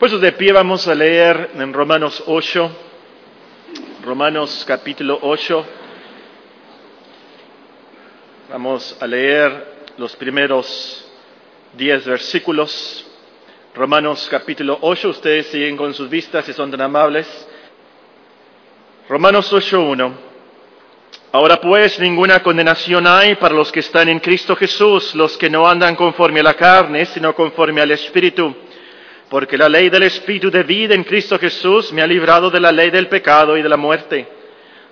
Pues de pie vamos a leer en Romanos 8, Romanos capítulo 8. Vamos a leer los primeros 10 versículos. Romanos capítulo 8, ustedes siguen con sus vistas si son tan amables. Romanos 8.1. Ahora pues ninguna condenación hay para los que están en Cristo Jesús, los que no andan conforme a la carne, sino conforme al Espíritu porque la ley del Espíritu de vida en Cristo Jesús me ha librado de la ley del pecado y de la muerte.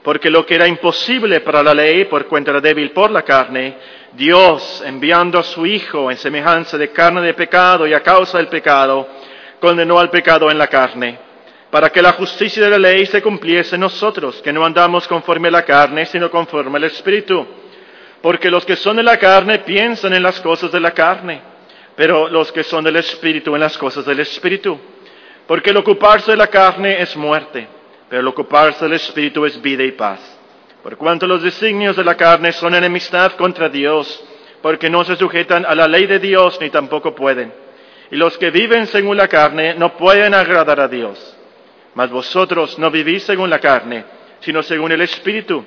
Porque lo que era imposible para la ley, por cuenta era débil por la carne, Dios, enviando a su Hijo en semejanza de carne de pecado y a causa del pecado, condenó al pecado en la carne, para que la justicia de la ley se cumpliese en nosotros, que no andamos conforme a la carne, sino conforme al Espíritu. Porque los que son de la carne piensan en las cosas de la carne pero los que son del Espíritu en las cosas del Espíritu. Porque el ocuparse de la carne es muerte, pero el ocuparse del Espíritu es vida y paz. Por cuanto los designios de la carne son enemistad contra Dios, porque no se sujetan a la ley de Dios ni tampoco pueden. Y los que viven según la carne no pueden agradar a Dios. Mas vosotros no vivís según la carne, sino según el Espíritu.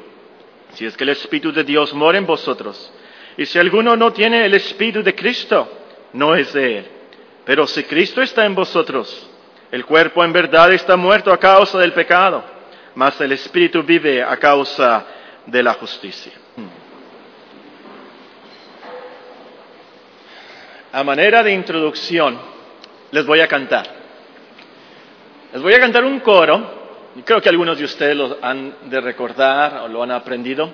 Si es que el Espíritu de Dios mora en vosotros. Y si alguno no tiene el Espíritu de Cristo, no es de Él. Pero si Cristo está en vosotros, el cuerpo en verdad está muerto a causa del pecado, mas el Espíritu vive a causa de la justicia. A manera de introducción, les voy a cantar. Les voy a cantar un coro, y creo que algunos de ustedes lo han de recordar o lo han aprendido.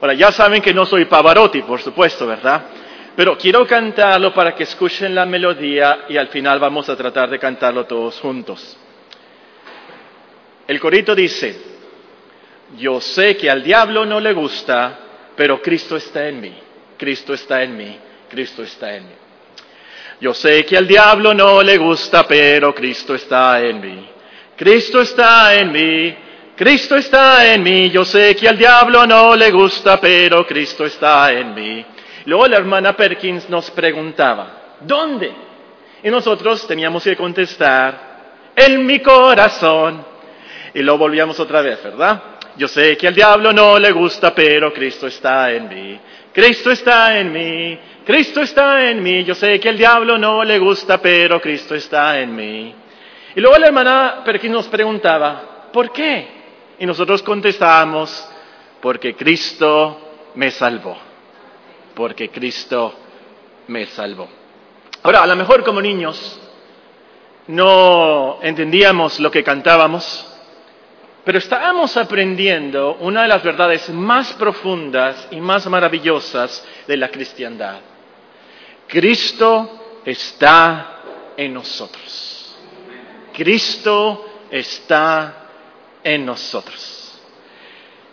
Ahora, ya saben que no soy Pavarotti, por supuesto, ¿verdad? Pero quiero cantarlo para que escuchen la melodía y al final vamos a tratar de cantarlo todos juntos. El corito dice, yo sé que al diablo no le gusta, pero Cristo está en mí, Cristo está en mí, Cristo está en mí. Yo sé que al diablo no le gusta, pero Cristo está en mí. Cristo está en mí, Cristo está en mí. Yo sé que al diablo no le gusta, pero Cristo está en mí. Luego la hermana Perkins nos preguntaba, ¿dónde? Y nosotros teníamos que contestar, en mi corazón. Y lo volvíamos otra vez, ¿verdad? Yo sé que al diablo no le gusta, pero Cristo está en mí. Cristo está en mí. Cristo está en mí. Yo sé que al diablo no le gusta, pero Cristo está en mí. Y luego la hermana Perkins nos preguntaba, ¿por qué? Y nosotros contestábamos, porque Cristo me salvó porque Cristo me salvó. Ahora, a lo mejor como niños no entendíamos lo que cantábamos, pero estábamos aprendiendo una de las verdades más profundas y más maravillosas de la cristiandad. Cristo está en nosotros. Cristo está en nosotros.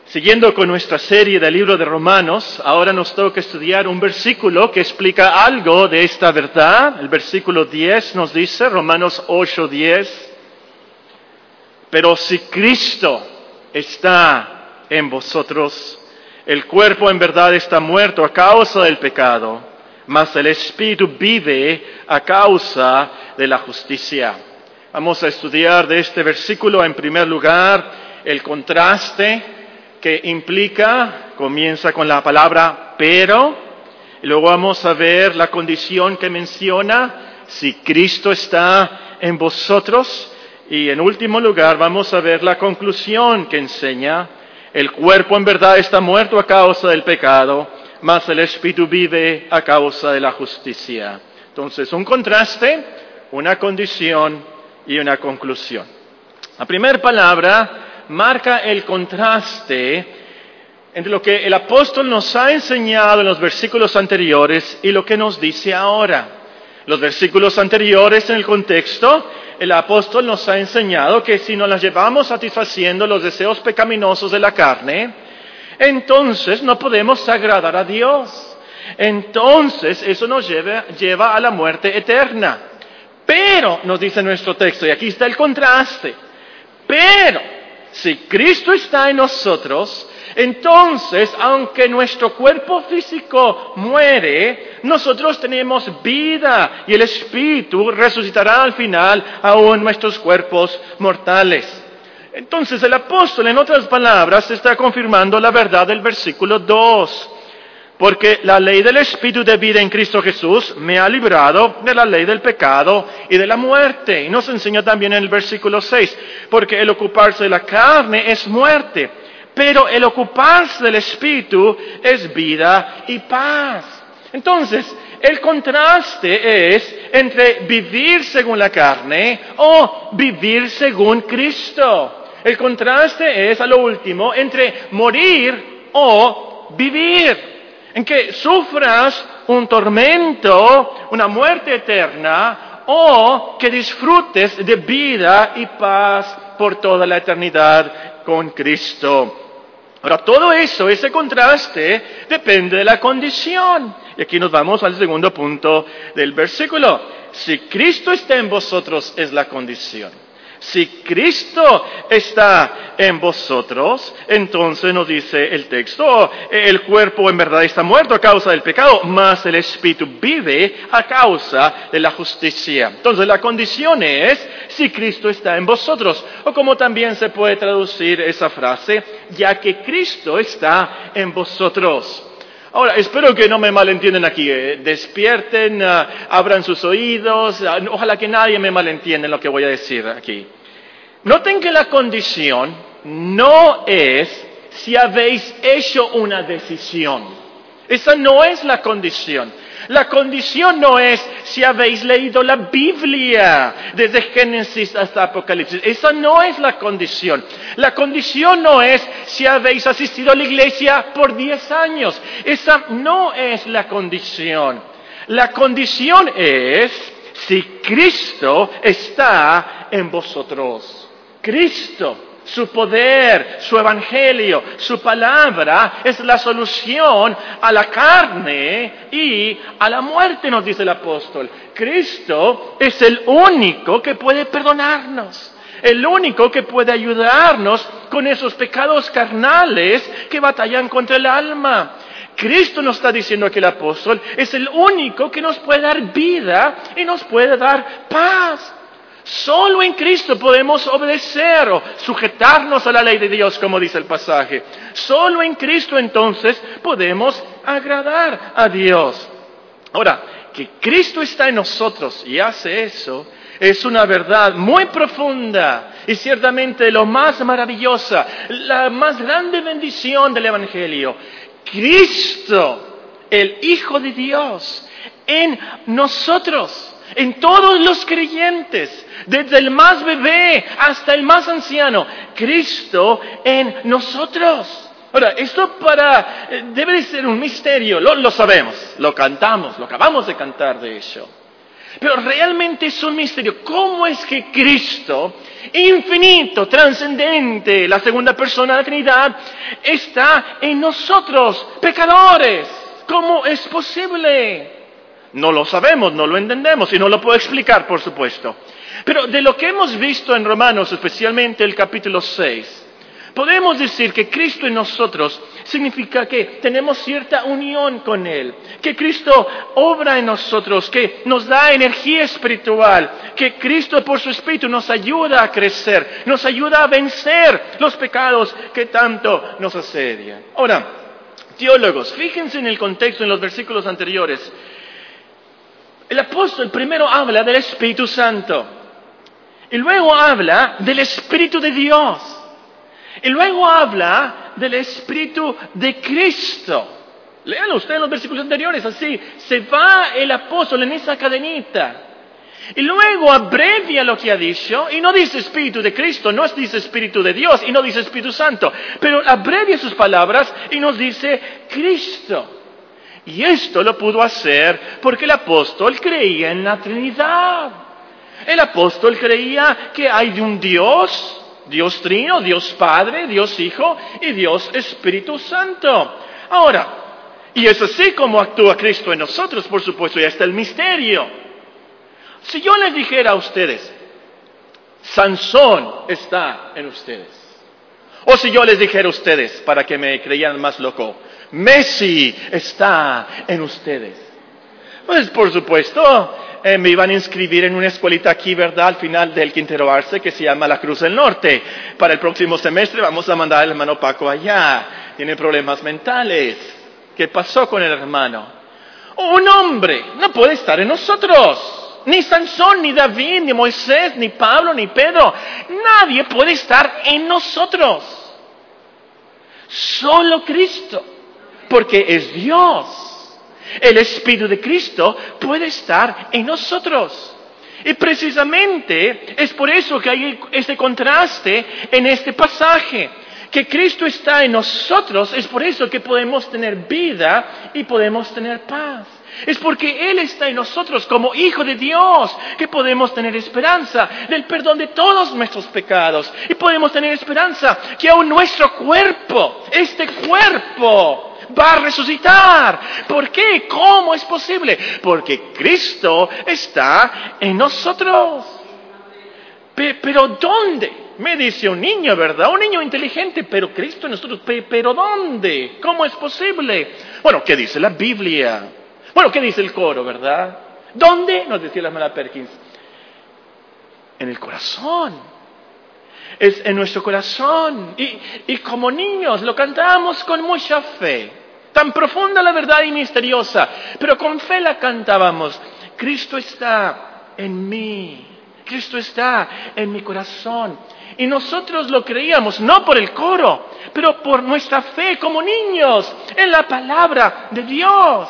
Siguiendo con nuestra serie del libro de Romanos, ahora nos toca estudiar un versículo que explica algo de esta verdad. El versículo 10 nos dice, Romanos 8, 10, pero si Cristo está en vosotros, el cuerpo en verdad está muerto a causa del pecado, mas el espíritu vive a causa de la justicia. Vamos a estudiar de este versículo en primer lugar el contraste que implica, comienza con la palabra pero, y luego vamos a ver la condición que menciona, si Cristo está en vosotros, y en último lugar vamos a ver la conclusión que enseña, el cuerpo en verdad está muerto a causa del pecado, mas el espíritu vive a causa de la justicia. Entonces, un contraste, una condición y una conclusión. La primera palabra marca el contraste entre lo que el apóstol nos ha enseñado en los versículos anteriores y lo que nos dice ahora. Los versículos anteriores en el contexto, el apóstol nos ha enseñado que si nos las llevamos satisfaciendo los deseos pecaminosos de la carne, entonces no podemos agradar a Dios. Entonces eso nos lleva, lleva a la muerte eterna. Pero, nos dice nuestro texto, y aquí está el contraste, pero si Cristo está en nosotros, entonces, aunque nuestro cuerpo físico muere, nosotros tenemos vida y el Espíritu resucitará al final aún nuestros cuerpos mortales. Entonces el apóstol, en otras palabras, está confirmando la verdad del versículo 2. Porque la ley del Espíritu de vida en Cristo Jesús me ha librado de la ley del pecado y de la muerte. Y nos enseña también en el versículo 6, porque el ocuparse de la carne es muerte, pero el ocuparse del Espíritu es vida y paz. Entonces, el contraste es entre vivir según la carne o vivir según Cristo. El contraste es, a lo último, entre morir o vivir en que sufras un tormento, una muerte eterna, o que disfrutes de vida y paz por toda la eternidad con Cristo. Ahora, todo eso, ese contraste, depende de la condición. Y aquí nos vamos al segundo punto del versículo. Si Cristo está en vosotros es la condición. Si Cristo está en vosotros, entonces nos dice el texto, el cuerpo en verdad está muerto a causa del pecado, mas el espíritu vive a causa de la justicia. Entonces la condición es si Cristo está en vosotros, o como también se puede traducir esa frase, ya que Cristo está en vosotros. Ahora, espero que no me malentiendan aquí. Eh. Despierten, ah, abran sus oídos. Ah, ojalá que nadie me malentienda en lo que voy a decir aquí. Noten que la condición no es si habéis hecho una decisión. Esa no es la condición. La condición no es si habéis leído la Biblia desde Génesis hasta Apocalipsis. Esa no es la condición. La condición no es si habéis asistido a la iglesia por 10 años. Esa no es la condición. La condición es si Cristo está en vosotros. Cristo su poder, su evangelio, su palabra es la solución a la carne y a la muerte, nos dice el apóstol. Cristo es el único que puede perdonarnos. El único que puede ayudarnos con esos pecados carnales que batallan contra el alma. Cristo nos está diciendo aquí el apóstol, es el único que nos puede dar vida y nos puede dar paz. Solo en Cristo podemos obedecer o sujetarnos a la ley de Dios, como dice el pasaje. Solo en Cristo entonces podemos agradar a Dios. Ahora, que Cristo está en nosotros y hace eso, es una verdad muy profunda y ciertamente lo más maravillosa, la más grande bendición del Evangelio. Cristo, el Hijo de Dios, en nosotros en todos los creyentes, desde el más bebé hasta el más anciano, Cristo en nosotros. Ahora, esto para, eh, debe de ser un misterio, lo, lo sabemos, lo cantamos, lo acabamos de cantar de hecho. Pero realmente es un misterio. ¿Cómo es que Cristo, infinito, trascendente, la segunda persona de la Trinidad, está en nosotros, pecadores? ¿Cómo es posible? No lo sabemos, no lo entendemos y no lo puedo explicar, por supuesto. Pero de lo que hemos visto en Romanos, especialmente el capítulo 6, podemos decir que Cristo en nosotros significa que tenemos cierta unión con Él, que Cristo obra en nosotros, que nos da energía espiritual, que Cristo por su Espíritu nos ayuda a crecer, nos ayuda a vencer los pecados que tanto nos asedian. Ahora, teólogos, fíjense en el contexto en los versículos anteriores. El apóstol primero habla del Espíritu Santo y luego habla del Espíritu de Dios y luego habla del Espíritu de Cristo. Léanlo usted en los versículos anteriores, así se va el apóstol en esa cadenita. Y luego abrevia lo que ha dicho y no dice Espíritu de Cristo, no dice Espíritu de Dios y no dice Espíritu Santo, pero abrevia sus palabras y nos dice Cristo. Y esto lo pudo hacer porque el apóstol creía en la Trinidad. El apóstol creía que hay un Dios, Dios Trino, Dios Padre, Dios Hijo y Dios Espíritu Santo. Ahora, y es así como actúa Cristo en nosotros, por supuesto, y está el misterio. Si yo les dijera a ustedes, Sansón está en ustedes, O si yo les dijera a ustedes, para que me creyeran más loco, Messi está en ustedes. Pues por supuesto, eh, me iban a inscribir en una escuelita aquí, ¿verdad? Al final del Quintero Arce, que se llama La Cruz del Norte. Para el próximo semestre vamos a mandar al hermano Paco allá. Tiene problemas mentales. ¿Qué pasó con el hermano? Un hombre no puede estar en nosotros. Ni Sansón, ni David, ni Moisés, ni Pablo, ni Pedro. Nadie puede estar en nosotros. Solo Cristo. Porque es Dios. El Espíritu de Cristo puede estar en nosotros. Y precisamente es por eso que hay ese contraste en este pasaje. Que Cristo está en nosotros, es por eso que podemos tener vida y podemos tener paz. Es porque Él está en nosotros como Hijo de Dios que podemos tener esperanza del perdón de todos nuestros pecados. Y podemos tener esperanza que aún nuestro cuerpo, este cuerpo, va a resucitar. ¿Por qué? ¿Cómo es posible? Porque Cristo está en nosotros. Pero ¿dónde? Me dice un niño, ¿verdad? Un niño inteligente, pero Cristo en nosotros. ¿Pero dónde? ¿Cómo es posible? Bueno, ¿qué dice la Biblia? Bueno, ¿qué dice el coro, verdad? ¿Dónde? Nos decía la hermana Perkins. En el corazón es en nuestro corazón. Y, como niños lo cantamos con mucha fe. Tan profunda la verdad y misteriosa. Pero con fe la cantábamos. Cristo está en mí. Cristo está en mi corazón. Y nosotros lo creíamos, no por el coro, pero por nuestra fe como niños en la palabra de Dios.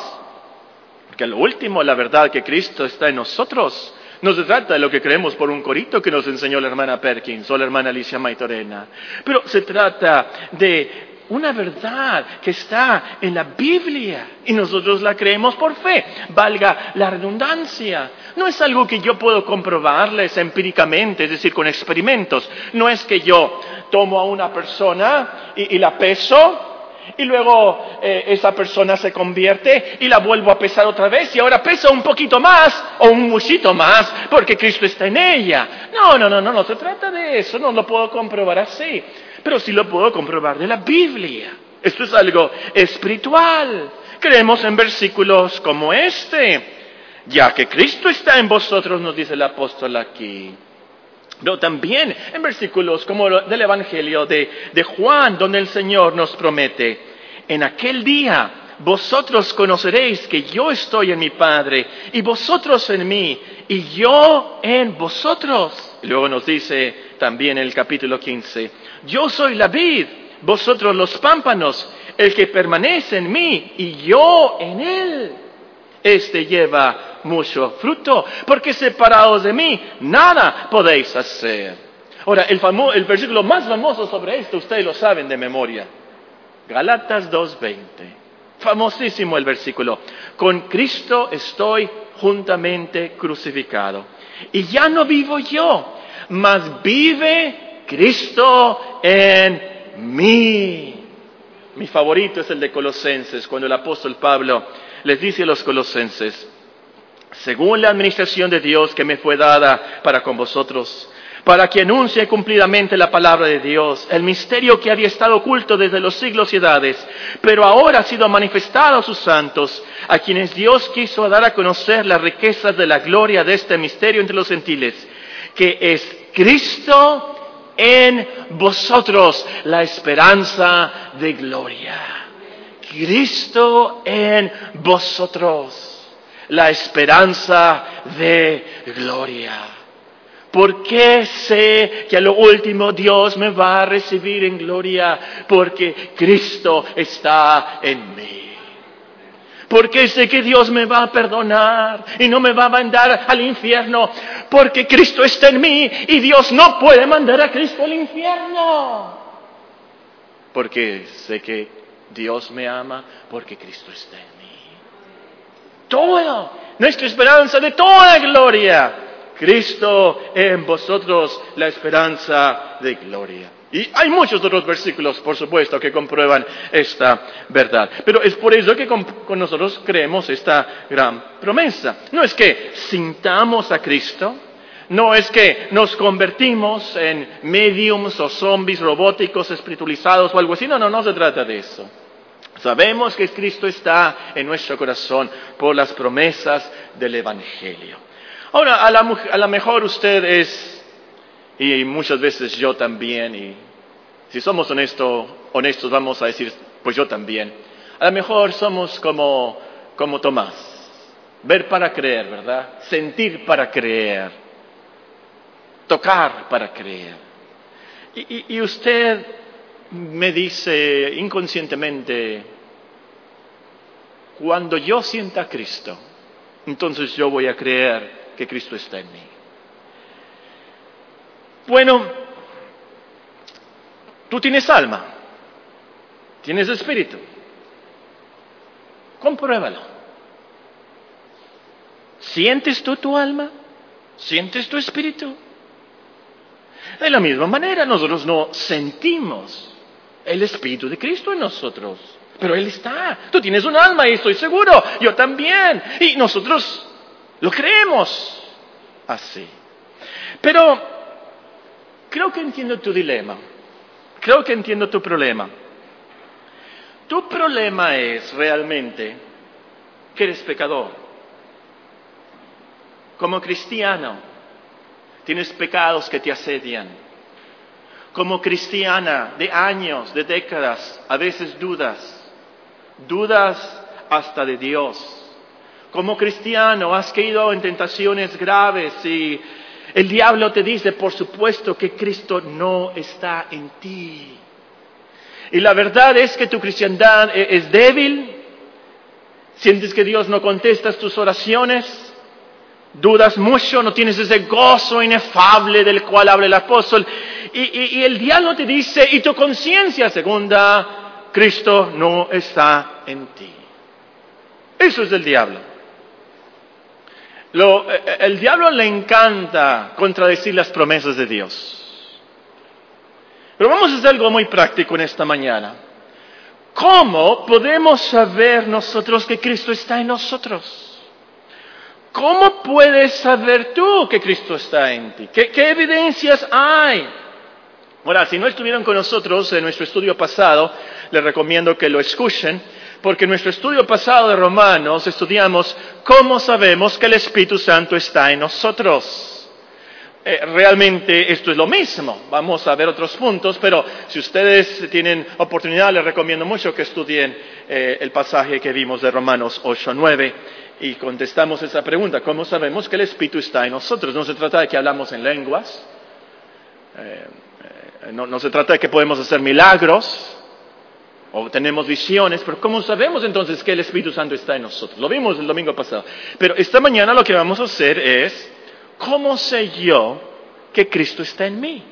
Porque lo último, la verdad que Cristo está en nosotros no se trata de lo que creemos por un corito que nos enseñó la hermana Perkins o la hermana Alicia Maitorena, pero se trata de una verdad que está en la Biblia y nosotros la creemos por fe, valga la redundancia. No es algo que yo puedo comprobarles empíricamente, es decir, con experimentos. No es que yo tomo a una persona y, y la peso y luego eh, esa persona se convierte y la vuelvo a pesar otra vez y ahora pesa un poquito más o un muchito más porque Cristo está en ella. No, no, no, no, no se trata de eso, no lo puedo comprobar así, pero sí lo puedo comprobar de la Biblia. Esto es algo espiritual. Creemos en versículos como este. Ya que Cristo está en vosotros, nos dice el apóstol aquí. Pero también en versículos como del Evangelio de, de Juan, donde el Señor nos promete, en aquel día vosotros conoceréis que yo estoy en mi Padre y vosotros en mí y yo en vosotros. Luego nos dice también en el capítulo 15, yo soy la vid, vosotros los pámpanos, el que permanece en mí y yo en él. Este lleva mucho fruto, porque separados de mí nada podéis hacer. Ahora, el, el versículo más famoso sobre esto, ustedes lo saben de memoria. Galatas 2.20. Famosísimo el versículo. Con Cristo estoy juntamente crucificado. Y ya no vivo yo, mas vive Cristo en mí. Mi favorito es el de Colosenses, cuando el apóstol Pablo les dice a los colosenses, según la administración de Dios que me fue dada para con vosotros, para que anuncie cumplidamente la palabra de Dios, el misterio que había estado oculto desde los siglos y edades, pero ahora ha sido manifestado a sus santos, a quienes Dios quiso dar a conocer las riquezas de la gloria de este misterio entre los gentiles, que es Cristo en vosotros, la esperanza de gloria. Cristo en vosotros la esperanza de gloria. ¿Por qué sé que a lo último Dios me va a recibir en gloria? Porque Cristo está en mí. Porque sé que Dios me va a perdonar y no me va a mandar al infierno. Porque Cristo está en mí y Dios no puede mandar a Cristo al infierno. Porque sé que Dios me ama porque Cristo está en mí todo, nuestra esperanza de toda gloria. Cristo en vosotros la esperanza de gloria. Y hay muchos otros versículos, por supuesto, que comprueban esta verdad. Pero es por eso que con, nosotros creemos esta gran promesa. No es que sintamos a Cristo, No es que nos convertimos en mediums o zombies robóticos espiritualizados o algo así. No, no, no se trata de eso. Sabemos que Cristo está en nuestro corazón por las promesas del Evangelio. Ahora, a lo mejor usted es, y muchas veces yo también, y si somos honestos vamos a decir, pues yo también. A lo mejor somos como, como Tomás, ver para creer, ¿verdad? Sentir para creer, tocar para creer. y usted me dice inconscientemente, cuando yo sienta a Cristo, entonces yo voy a creer que Cristo está en mí. Bueno, tú tienes alma, tienes espíritu, compruébalo. ¿Sientes tú tu alma? ¿Sientes tu espíritu? De la misma manera, nosotros no sentimos el Espíritu de Cristo en nosotros. Pero Él está. Tú tienes un alma y estoy seguro. Yo también. Y nosotros lo creemos así. Pero creo que entiendo tu dilema. Creo que entiendo tu problema. Tu problema es realmente que eres pecador. Como cristiano, tienes pecados que te asedian como cristiana de años, de décadas, a veces dudas, dudas hasta de Dios. Como cristiano has caído en tentaciones graves y el diablo te dice, por supuesto, que Cristo no está en ti. Y la verdad es que tu cristiandad e-, es débil, sientes que Dios no contesta tus oraciones, dudas mucho, no tienes ese gozo inefable del cual habla el apóstol. Y, el diablo te dice, y tu conciencia segunda, Cristo no está en ti. Eso es el diablo. Eh, eh, el diablo le encanta contradecir las promesas de Dios. Pero vamos a hacer algo muy práctico en esta mañana. ¿Cómo podemos saber nosotros que Cristo está en nosotros? ¿Cómo puedes saber tú que Cristo está en ti? ¿Qué, evidencias hay? Ahora, si no estuvieron con nosotros en nuestro estudio pasado, les recomiendo que lo escuchen, porque en nuestro estudio pasado de Romanos estudiamos cómo sabemos que el Espíritu Santo está en nosotros. Eh, realmente esto es lo mismo. Vamos a ver otros puntos, pero si ustedes tienen oportunidad, les recomiendo mucho que estudien eh, el pasaje que vimos de Romanos 8, 9 y contestamos esa pregunta. ¿Cómo sabemos que el Espíritu está en nosotros? No se trata de que hablamos en lenguas, eh, no, se trata de que podemos hacer milagros o tenemos visiones, pero ¿cómo sabemos entonces que el Espíritu Santo está en nosotros? Lo vimos el domingo pasado. Pero esta mañana lo que vamos a hacer es, ¿cómo sé yo que Cristo está en mí?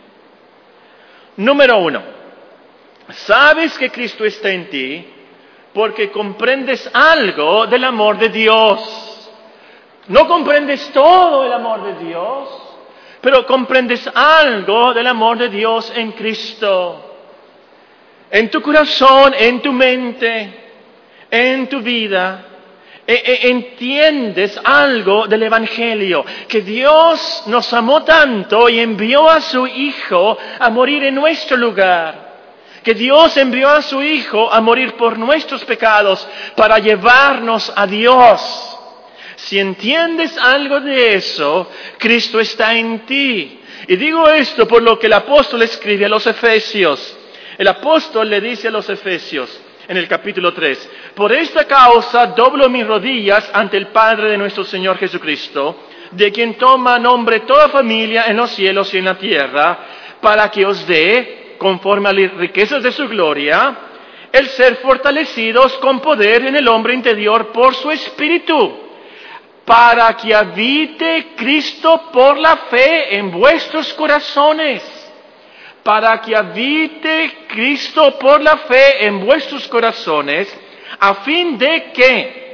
Número uno, ¿sabes que Cristo está en ti? porque comprendes algo del amor de Dios. No comprendes todo el amor de Dios, pero comprendes algo del amor de Dios en Cristo. En tu corazón, en tu mente, en tu vida, e, e, entiendes algo del Evangelio, que Dios nos amó tanto y envió a su Hijo a morir en nuestro lugar que Dios envió a su Hijo a morir por nuestros pecados para llevarnos a Dios. Si entiendes algo de eso, Cristo está en ti. Y digo esto por lo que el apóstol escribe a los Efesios. El apóstol le dice a los Efesios en el capítulo 3, por esta causa doblo mis rodillas ante el Padre de nuestro Señor Jesucristo, de quien toma nombre toda familia en los cielos y en la tierra, para que os dé conforme a las riquezas de su gloria, el ser fortalecidos con poder en el hombre interior por su espíritu, para que habite Cristo por la fe en vuestros corazones, para que habite Cristo por la fe en vuestros corazones, a fin de que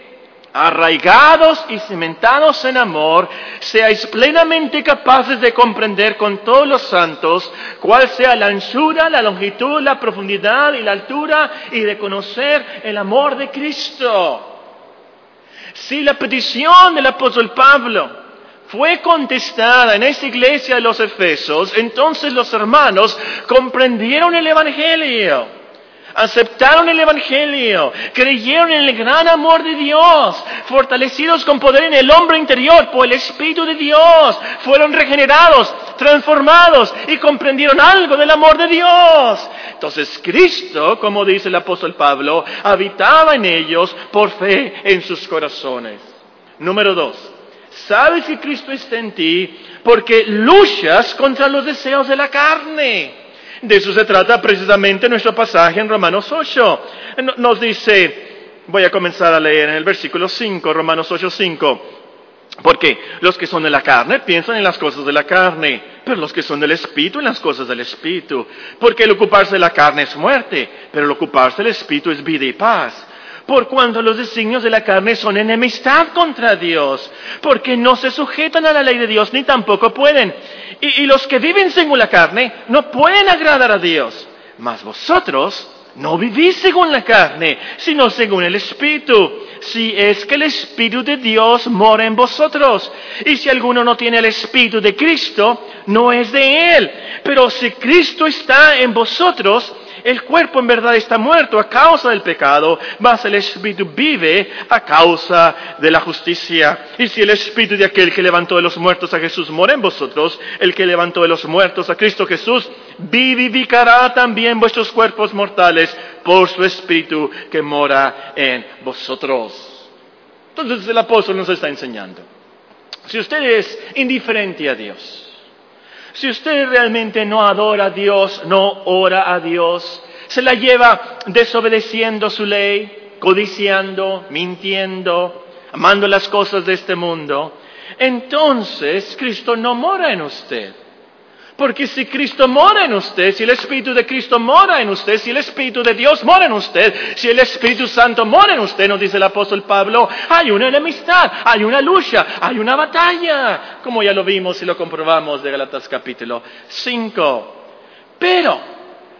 arraigados y cimentados en amor, seáis plenamente capaces de comprender con todos los santos cuál sea la anchura, la longitud, la profundidad y la altura y de conocer el amor de Cristo. Si la petición del apóstol Pablo fue contestada en esta iglesia de los Efesos, entonces los hermanos comprendieron el Evangelio aceptaron el Evangelio, creyeron en el gran amor de Dios, fortalecidos con poder en el hombre interior por el Espíritu de Dios, fueron regenerados, transformados y comprendieron algo del amor de Dios. Entonces Cristo, como dice el apóstol Pablo, habitaba en ellos por fe en sus corazones. Número dos, sabes que Cristo está en ti porque luchas contra los deseos de la carne. De eso se trata precisamente nuestro pasaje en Romanos 8. Nos dice, voy a comenzar a leer en el versículo 5, Romanos 8, 5. Porque los que son de la carne piensan en las cosas de la carne, pero los que son del Espíritu en las cosas del Espíritu. Porque el ocuparse de la carne es muerte, pero el ocuparse del Espíritu es vida y paz por cuanto los designios de la carne son enemistad contra Dios, porque no se sujetan a la ley de Dios ni tampoco pueden. Y, los que viven según la carne no pueden agradar a Dios. Mas vosotros no vivís según la carne, sino según el Espíritu. Si es que el Espíritu de Dios mora en vosotros. Y si alguno no tiene el Espíritu de Cristo, no es de Él. Pero si Cristo está en vosotros, el cuerpo en verdad está muerto a causa del pecado, mas el espíritu vive a causa de la justicia. Y si el espíritu de aquel que levantó de los muertos a Jesús mora en vosotros, el que levantó de los muertos a Cristo Jesús vivificará también vuestros cuerpos mortales por su espíritu que mora en vosotros. Entonces el apóstol nos está enseñando. Si usted es indiferente a Dios, si usted realmente no adora a Dios, no ora a Dios, se la lleva desobedeciendo su ley, codiciando, mintiendo, amando las cosas de este mundo, entonces Cristo no mora en usted. Porque si Cristo mora en usted, si el Espíritu de Cristo mora en usted, si el Espíritu de Dios mora en usted, si el Espíritu Santo mora en usted, nos dice el apóstol Pablo, hay una enemistad, hay una lucha, hay una batalla, como ya lo vimos y lo comprobamos de Galatas capítulo 5. Pero,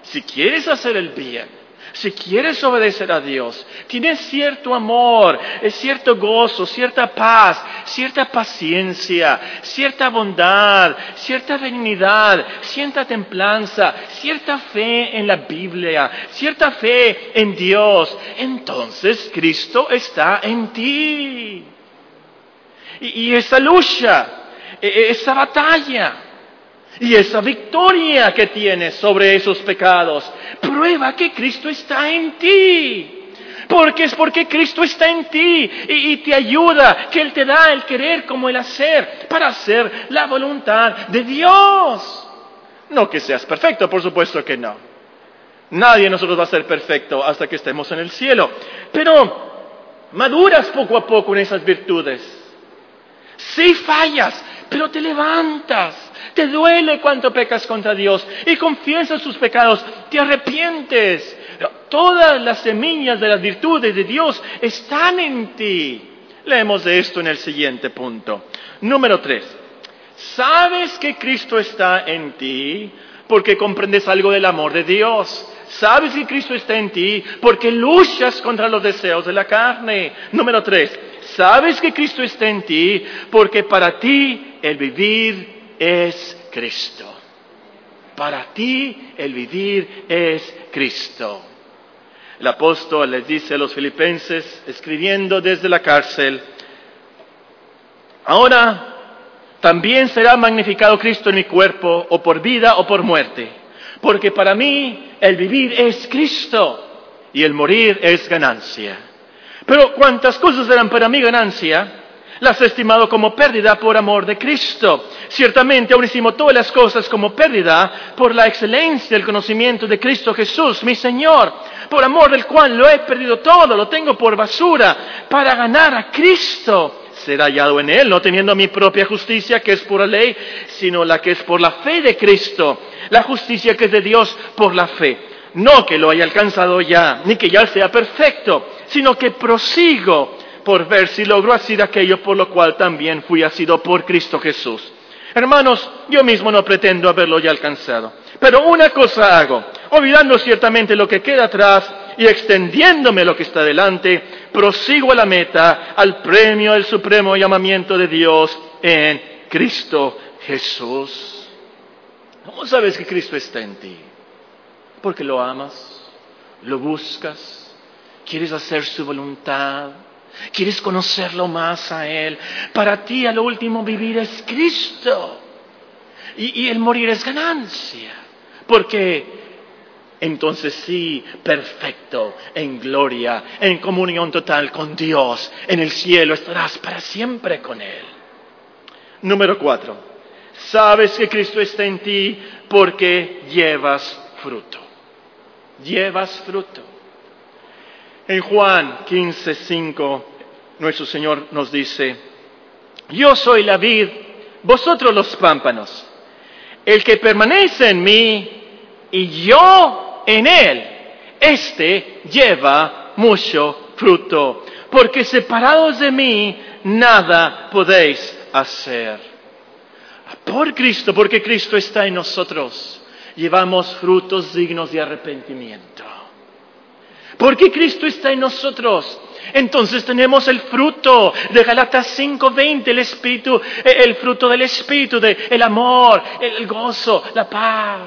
si quieres hacer el bien, si quieres obedecer a Dios, tienes cierto amor, cierto gozo, cierta paz, cierta paciencia, cierta bondad, cierta benignidad, cierta templanza, cierta fe en la Biblia, cierta fe en Dios, entonces Cristo está en ti. Y, esa lucha, e, e, esa batalla, y esa victoria que tienes sobre esos pecados prueba que Cristo está en ti. Porque es porque Cristo está en ti y, te ayuda, que Él te da el querer como el hacer para hacer la voluntad de Dios. No que seas perfecto, por supuesto que no. Nadie de nosotros va a ser perfecto hasta que estemos en el cielo. Pero maduras poco a poco en esas virtudes. Sí fallas, pero te levantas te duele cuando pecas contra Dios y confiesas tus pecados, te arrepientes. Todas las semillas de las virtudes de Dios están en ti. Leemos de esto en el siguiente punto. Número tres. ¿Sabes que Cristo está en ti porque comprendes algo del amor de Dios? Sabes que Cristo está en ti porque luchas contra los deseos de la carne. Número tres. Sabes que Cristo está en ti porque para ti el vivir es Cristo. Para ti el vivir es Cristo. El apóstol les dice a los filipenses, escribiendo desde la cárcel, ahora también será magnificado Cristo en mi cuerpo, o por vida o por muerte, porque para mí el vivir es Cristo y el morir es ganancia. Pero cuántas cosas eran para mí ganancia, las he estimado como pérdida por amor de Cristo. Ciertamente aún estimo todas las cosas como pérdida por la excelencia del conocimiento de Cristo Jesús, mi Señor, por amor del cual lo he perdido todo, lo tengo por basura, para ganar a Cristo ser hallado en Él, no teniendo mi propia justicia que es por la ley, sino la que es por la fe de Cristo, la justicia que es de Dios por la fe. No que lo haya alcanzado ya, ni que ya sea perfecto, sino que prosigo por ver si logro hacer aquello por lo cual también fui asido por Cristo Jesús. Hermanos, yo mismo no pretendo haberlo ya alcanzado, pero una cosa hago, olvidando ciertamente lo que queda atrás y extendiéndome lo que está delante, prosigo a la meta, al premio del supremo llamamiento de Dios en Cristo Jesús. ¿Cómo sabes que Cristo está en ti? Porque lo amas, lo buscas, quieres hacer su voluntad, quieres conocerlo más a Él. Para ti a lo último vivir es Cristo y, y el morir es ganancia. Porque entonces sí, perfecto, en gloria, en comunión total con Dios, en el cielo estarás para siempre con Él. Número cuatro, sabes que Cristo está en ti porque llevas fruto. Llevas fruto. En Juan 15, 5, nuestro Señor nos dice, yo soy la vid, vosotros los pámpanos. El que permanece en mí y yo en Él, éste lleva mucho fruto, porque separados de mí nada podéis hacer. Por Cristo, porque Cristo está en nosotros, llevamos frutos dignos de arrepentimiento. Porque Cristo está en nosotros, entonces tenemos el fruto de Galatas 5:20, el espíritu, el fruto del espíritu, de el amor, el gozo, la paz,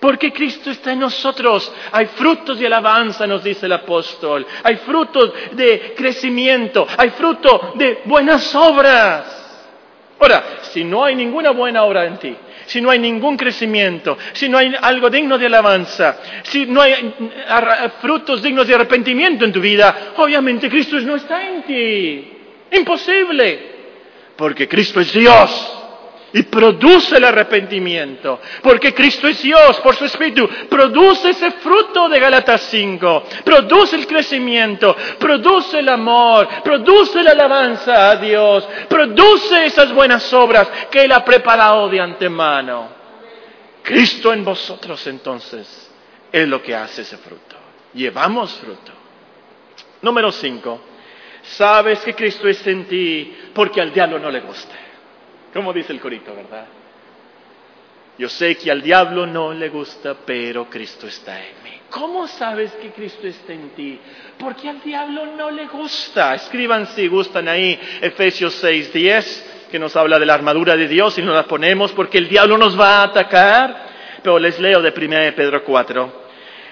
porque Cristo está en nosotros. Hay frutos de alabanza, nos dice el apóstol. Hay frutos de crecimiento. Hay fruto de buenas obras. Ahora, si no hay ninguna buena obra en ti, si no hay ningún crecimiento, si no hay algo digno de alabanza, si no hay frutos dignos de arrepentimiento en tu vida, obviamente Cristo no está en ti. Imposible. Porque Cristo es Dios y produce el arrepentimiento, porque Cristo es Dios, por su Espíritu, produce ese fruto de Galatas 5, produce el crecimiento, produce el amor, produce la alabanza a Dios, produce esas buenas obras que Él ha preparado de antemano. Cristo en vosotros entonces es lo que hace ese fruto. Llevamos fruto. Número 5. Sabes que Cristo es en ti porque al diablo no le gusta. Como dice el corito, ¿verdad? Yo sé que al diablo no le gusta, pero Cristo está en mí. ¿Cómo sabes que Cristo está en ti? Porque al diablo no le gusta. Escriban si gustan ahí Efesios 6, 10, que nos habla de la armadura de Dios y nos la ponemos porque el diablo nos va a atacar. Pero les leo de 1 Pedro 4.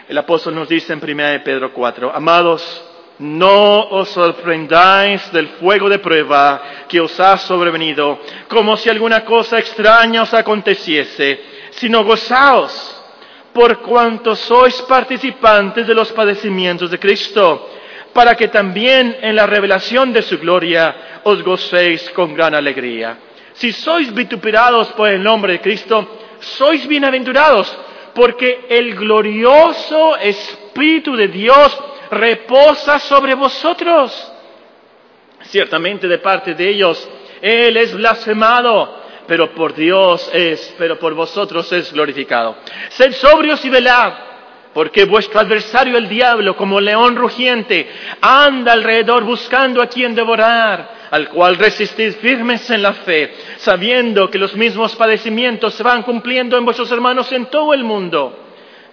El apóstol nos dice en 1 Pedro 4, amados, no os sorprendáis del fuego de prueba que os ha sobrevenido, como si alguna cosa extraña os aconteciese, sino gozaos por cuanto sois participantes de los padecimientos de Cristo, para que también en la revelación de su gloria os gocéis con gran alegría. Si sois vituperados por el nombre de Cristo, sois bienaventurados, porque el glorioso Espíritu de Dios reposa sobre vosotros. Ciertamente de parte de ellos, Él es blasfemado, pero por Dios es, pero por vosotros es glorificado. Sed sobrios y velad, porque vuestro adversario el diablo, como león rugiente, anda alrededor buscando a quien devorar, al cual resistid firmes en la fe, sabiendo que los mismos padecimientos se van cumpliendo en vuestros hermanos en todo el mundo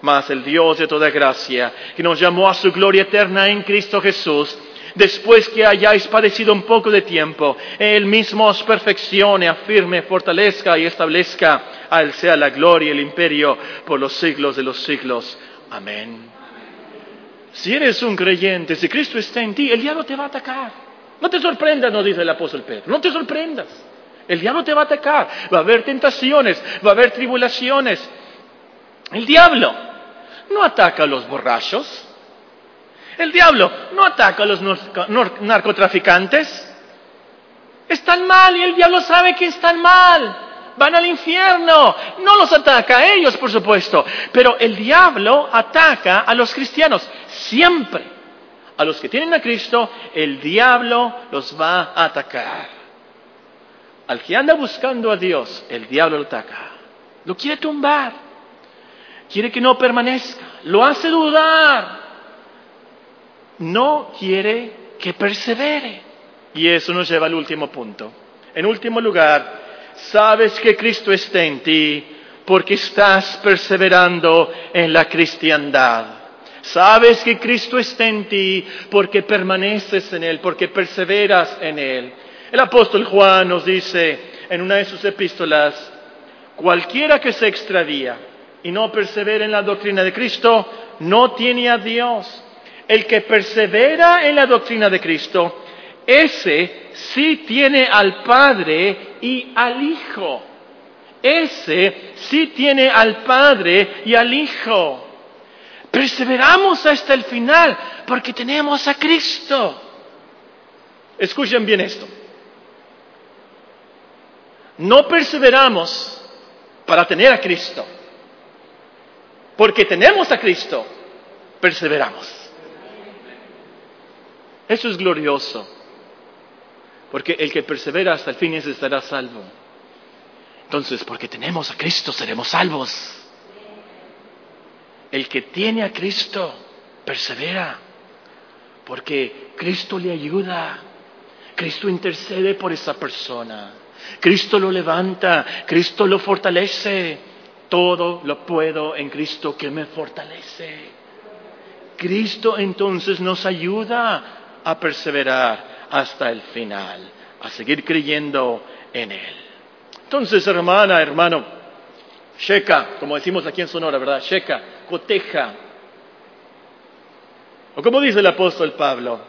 mas el Dios de toda gracia, que nos llamó a su gloria eterna en Cristo Jesús, después que hayáis padecido un poco de tiempo, Él mismo os perfeccione, afirme, fortalezca y establezca. A Él sea la gloria y el imperio por los siglos de los siglos. Amén. Si eres un creyente, si Cristo está en ti, el diablo te va a atacar. No te sorprendas, nos dice el apóstol Pedro. No te sorprendas. El diablo te va a atacar. Va a haber tentaciones, va a haber tribulaciones. El diablo no ataca a los borrachos. El diablo no ataca a los narcotraficantes. Están mal y el diablo sabe que están mal. Van al infierno. No los ataca a ellos, por supuesto. Pero el diablo ataca a los cristianos. Siempre. A los que tienen a Cristo, el diablo los va a atacar. Al que anda buscando a Dios, el diablo lo ataca. Lo quiere tumbar quiere que no permanezca, lo hace dudar, no quiere que persevere. Y eso nos lleva al último punto. En último lugar, sabes que Cristo está en ti porque estás perseverando en la cristiandad. Sabes que Cristo está en ti porque permaneces en Él, porque perseveras en Él. El apóstol Juan nos dice en una de sus epístolas, cualquiera que se extravía y no persevera en la doctrina de Cristo, no tiene a Dios. El que persevera en la doctrina de Cristo, ese sí tiene al Padre y al Hijo. Ese sí tiene al Padre y al Hijo. Perseveramos hasta el final porque tenemos a Cristo. Escuchen bien esto. No perseveramos para tener a Cristo. Porque tenemos a Cristo, perseveramos. Eso es glorioso. Porque el que persevera hasta el fin estará salvo. Entonces, porque tenemos a Cristo, seremos salvos. El que tiene a Cristo, persevera. Porque Cristo le ayuda. Cristo intercede por esa persona. Cristo lo levanta. Cristo lo fortalece. Todo lo puedo en Cristo que me fortalece. Cristo entonces nos ayuda a perseverar hasta el final, a seguir creyendo en Él. Entonces, hermana, hermano, checa, como decimos aquí en Sonora, ¿verdad? Checa, coteja. O como dice el apóstol Pablo,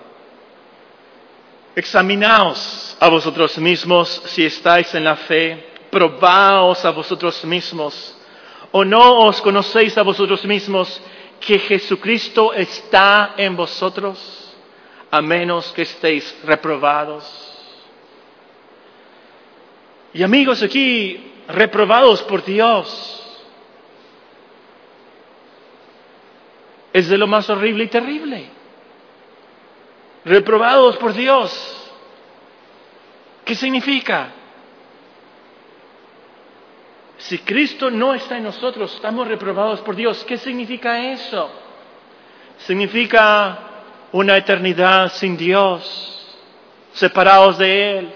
examinaos a vosotros mismos si estáis en la fe, probaos a vosotros mismos, o no os conocéis a vosotros mismos que Jesucristo está en vosotros, a menos que estéis reprobados. Y amigos aquí, reprobados por Dios, es de lo más horrible y terrible. Reprobados por Dios. ¿Qué significa? Si Cristo no está en nosotros, estamos reprobados por Dios. ¿Qué significa eso? Significa una eternidad sin Dios, separados de Él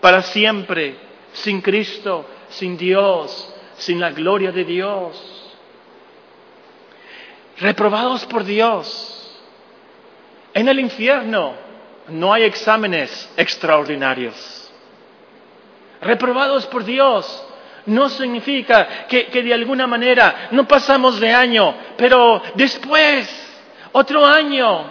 para siempre sin Cristo, sin Dios, sin la gloria de Dios. Reprobados por Dios. En el infierno no hay exámenes extraordinarios. Reprobados por Dios no significa que, que, de alguna manera no pasamos de año, pero después, otro año,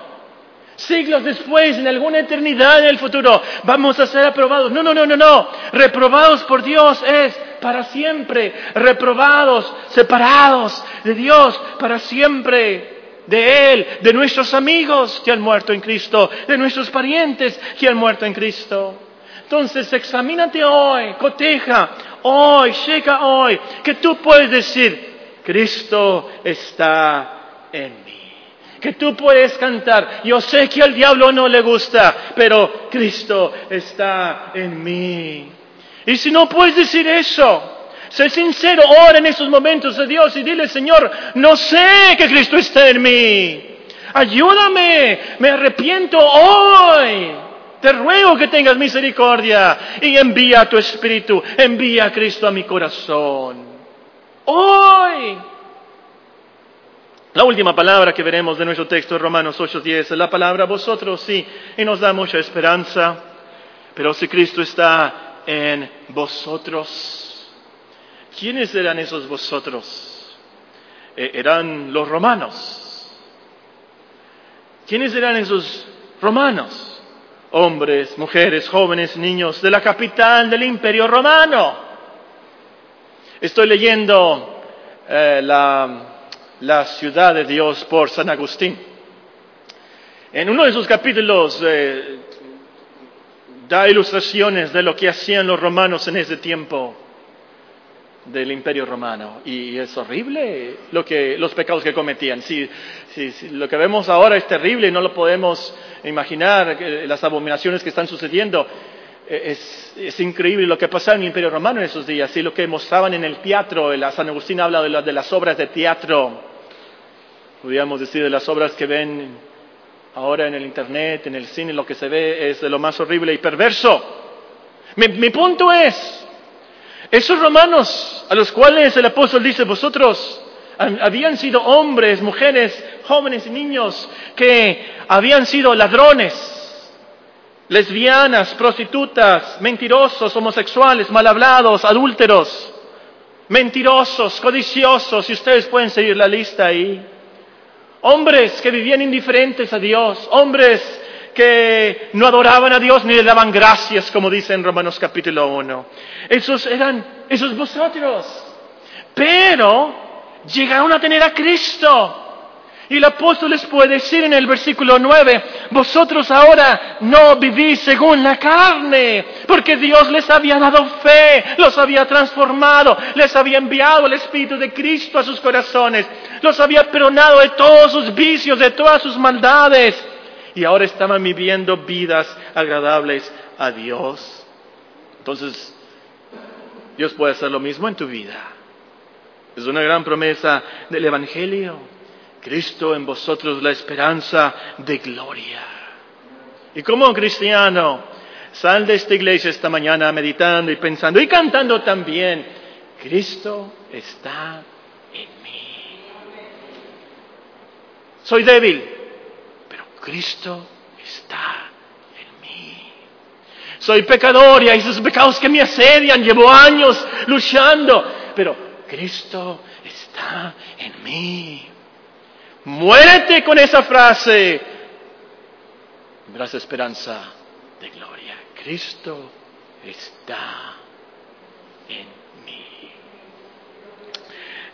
Siglos después, en alguna eternidad en el futuro, vamos a ser aprobados. No, no, no, no, no. Reprobados por Dios es para siempre. Reprobados, separados de Dios para siempre. De Él, de nuestros amigos que han muerto en Cristo, de nuestros parientes que han muerto en Cristo. Entonces, examínate hoy, coteja hoy, checa hoy, que tú puedes decir, Cristo está en mí que tú puedes cantar. Yo sé que al diablo no le gusta, pero Cristo está en mí. Y si no puedes decir eso, sé sincero, ora en esos momentos de Dios y dile, Señor, no sé que Cristo está en mí. Ayúdame, me arrepiento hoy. Te ruego que tengas misericordia y envía tu Espíritu, envía a Cristo a mi corazón. Hoy. La última palabra que veremos de nuestro texto, Romanos 8:10, es la palabra vosotros, sí, y nos da mucha esperanza. Pero si Cristo está en vosotros, ¿quiénes eran esos vosotros? Eh, eran los romanos. ¿Quiénes eran esos romanos? Hombres, mujeres, jóvenes, niños de la capital del imperio romano. Estoy leyendo eh, la ciudad de Dios por San Agustín. En uno de sus capítulos eh, da ilustraciones de lo que hacían los romanos en ese tiempo del imperio romano. Y es horrible lo que, los pecados que cometían. Si, lo que vemos ahora es terrible no lo podemos imaginar, las abominaciones que están sucediendo. Eh, es, increíble lo que pasaba en el imperio romano en esos días y lo que mostraban en el teatro. San Agustín habla de las obras de teatro podríamos decir, de las obras que ven ahora en el Internet, en el cine, lo que se ve es de lo más horrible y perverso. Mi, punto es, esos romanos a los cuales el apóstol dice, vosotros habían sido hombres, mujeres, jóvenes y niños que habían sido ladrones, lesbianas, prostitutas, mentirosos, homosexuales, mal hablados, adúlteros, mentirosos, codiciosos, y ustedes pueden seguir la lista ahí. Hombres que vivían indiferentes a Dios, hombres que no adoraban a Dios ni le daban gracias, como dice en Romanos capítulo 1. Esos eran, esos vosotros. Pero llegaron a tener a Cristo. Y el apóstol les puede decir en el versículo 9, vosotros ahora no vivís según la carne, porque Dios les había dado fe, los había transformado, les había enviado el Espíritu de Cristo a sus corazones, los había perdonado de todos sus vicios, de todas sus maldades, y ahora estaban viviendo vidas agradables a Dios. Entonces, Dios puede hacer lo mismo en tu vida. Es una gran promesa del Evangelio. Cristo en vosotros la esperanza de gloria. Y como cristiano, sal de esta iglesia esta mañana meditando y pensando y cantando también, Cristo está en mí. Soy débil, Cristo está en mí. Soy pecador y hay esos pecados que me asedian, llevo años luchando, pero Cristo está en mí. Muérete con esa frase. Verás esperanza de gloria. Cristo está en mí.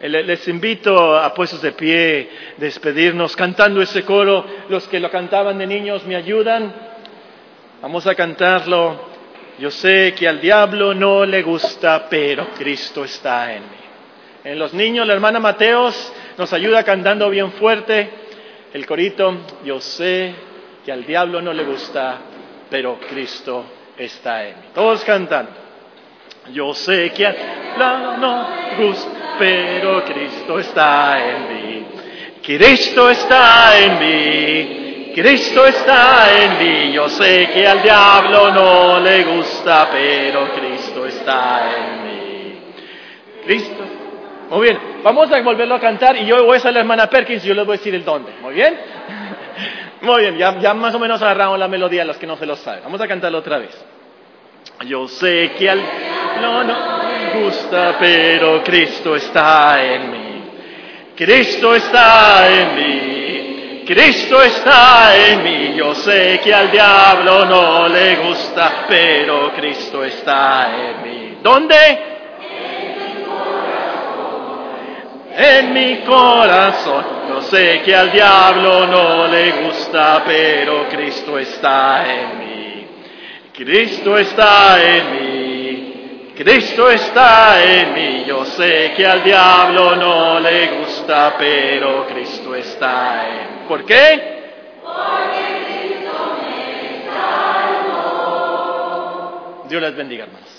Les invito a puestos de pie, despedirnos cantando ese coro. Los que lo cantaban de niños me ayudan. Vamos a cantarlo. Yo sé que al diablo no le gusta, pero Cristo está en mí. En los niños, la hermana Mateos nos ayuda cantando bien fuerte el corito. Yo sé que al diablo no le gusta, pero Cristo está en mí. Todos cantando. Yo sé que al diablo no le gusta, pero Cristo está en mí. Cristo está en mí. Cristo está en mí. Yo sé que al diablo no le gusta, pero Cristo está en mí. Cristo muy bien, vamos a volverlo a cantar y yo voy a ser la hermana Perkins y yo les voy a decir el dónde. Muy bien. Muy bien, ya, más o menos agarramos la melodía a los que no se lo saben. Vamos a cantarlo otra vez. Yo sé que al no, no gusta, pero Cristo está en mí. Cristo está en mí. Cristo está en mí. Yo sé que al diablo no le gusta, pero Cristo está en mí. ¿Dónde? en mi corazón. Yo sé que al diablo no le gusta, pero Cristo está en mí. Cristo está en mí. Cristo está en mí. Yo sé que al diablo no le gusta, pero Cristo está en mí. ¿Por qué? Porque Cristo me salvó. Dios les bendiga, hermanos.